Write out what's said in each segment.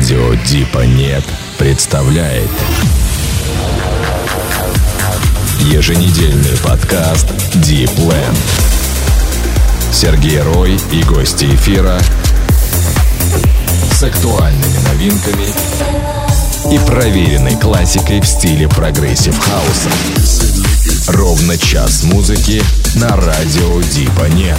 Радио Дипа Нет представляет Еженедельный подкаст Deep Land. Сергей Рой и гости эфира с актуальными новинками и проверенной классикой в стиле progressive house а. Ровно час музыки на радио Дипа Нет.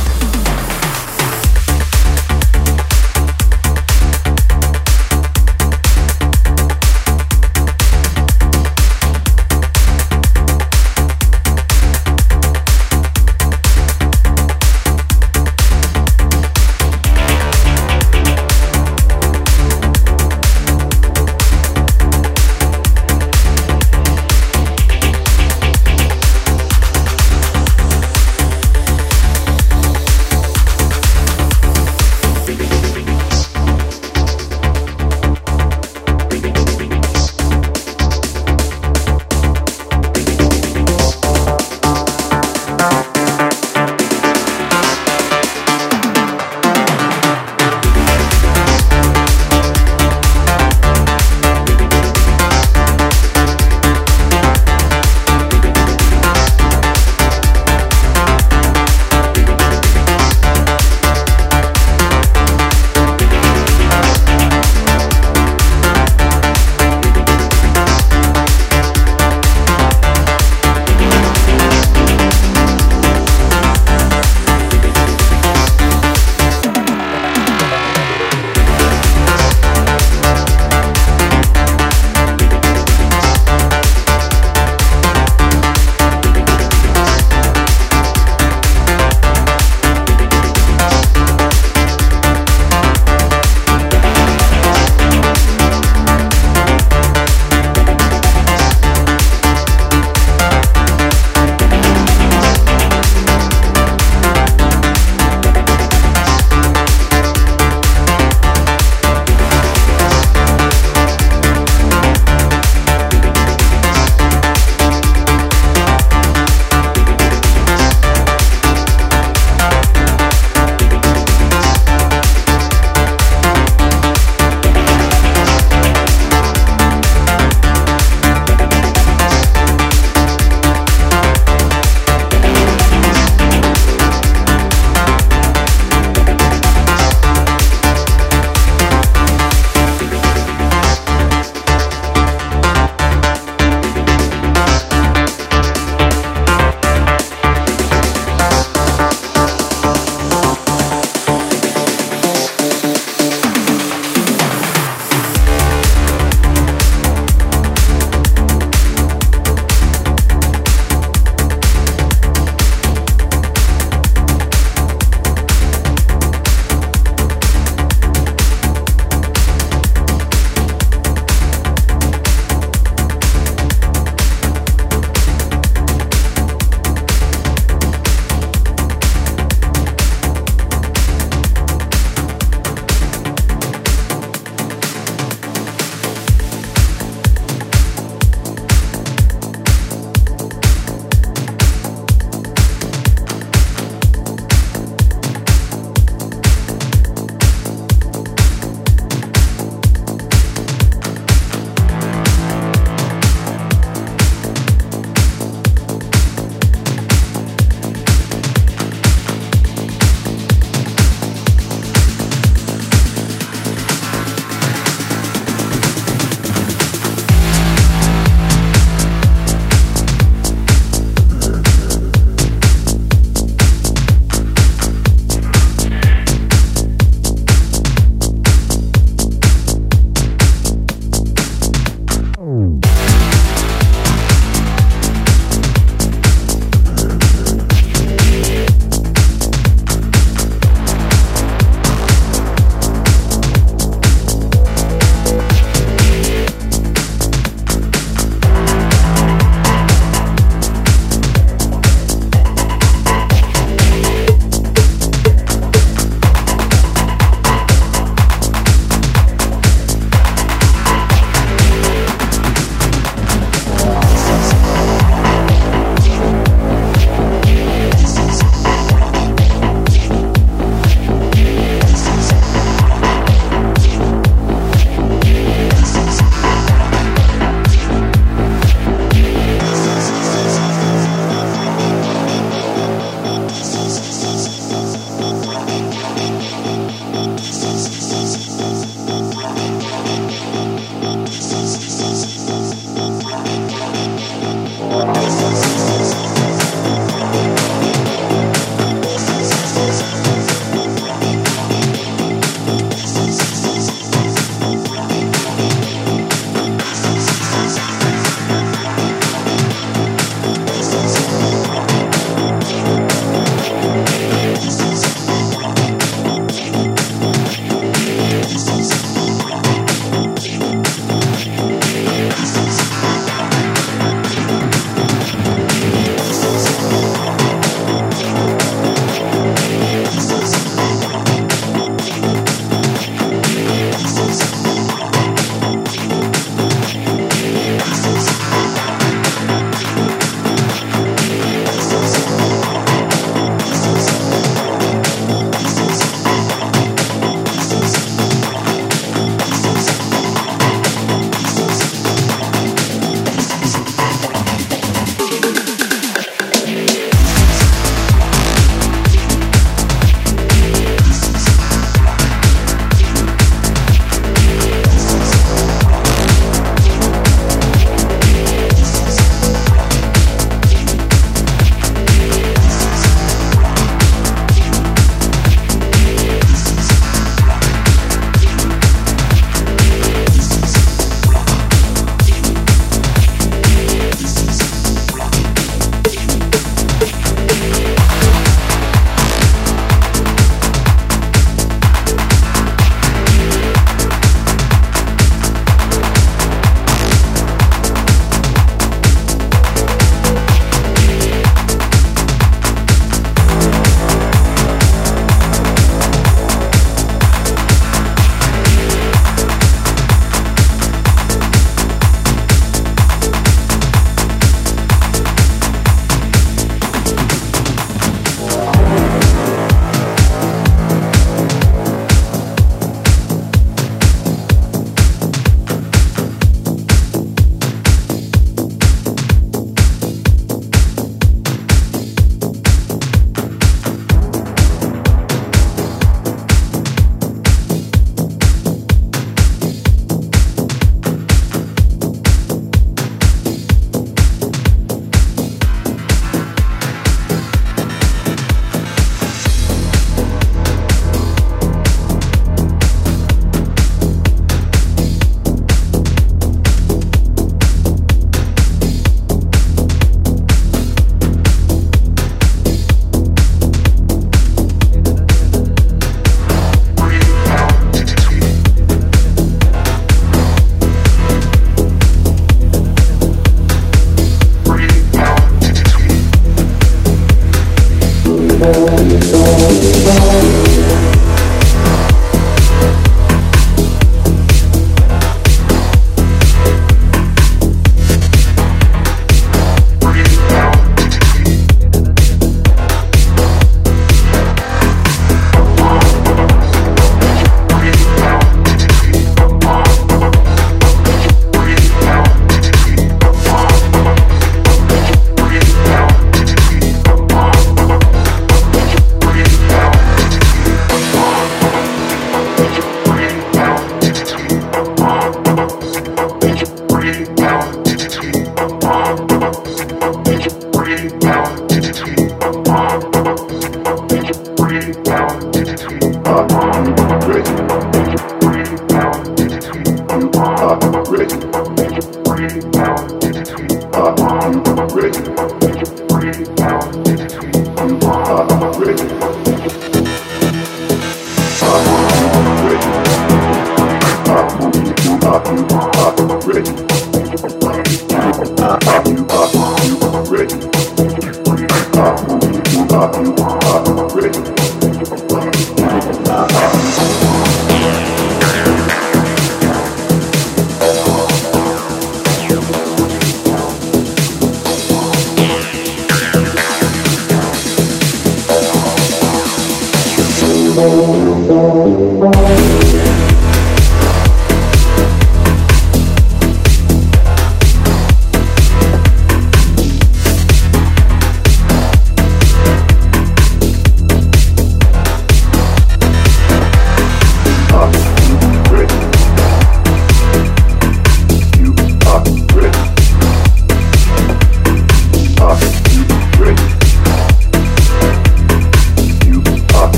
I'm.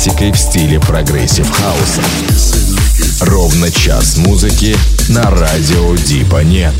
Классикой в стиле progressive house а. Ровно час музыки на радио Дипа нет.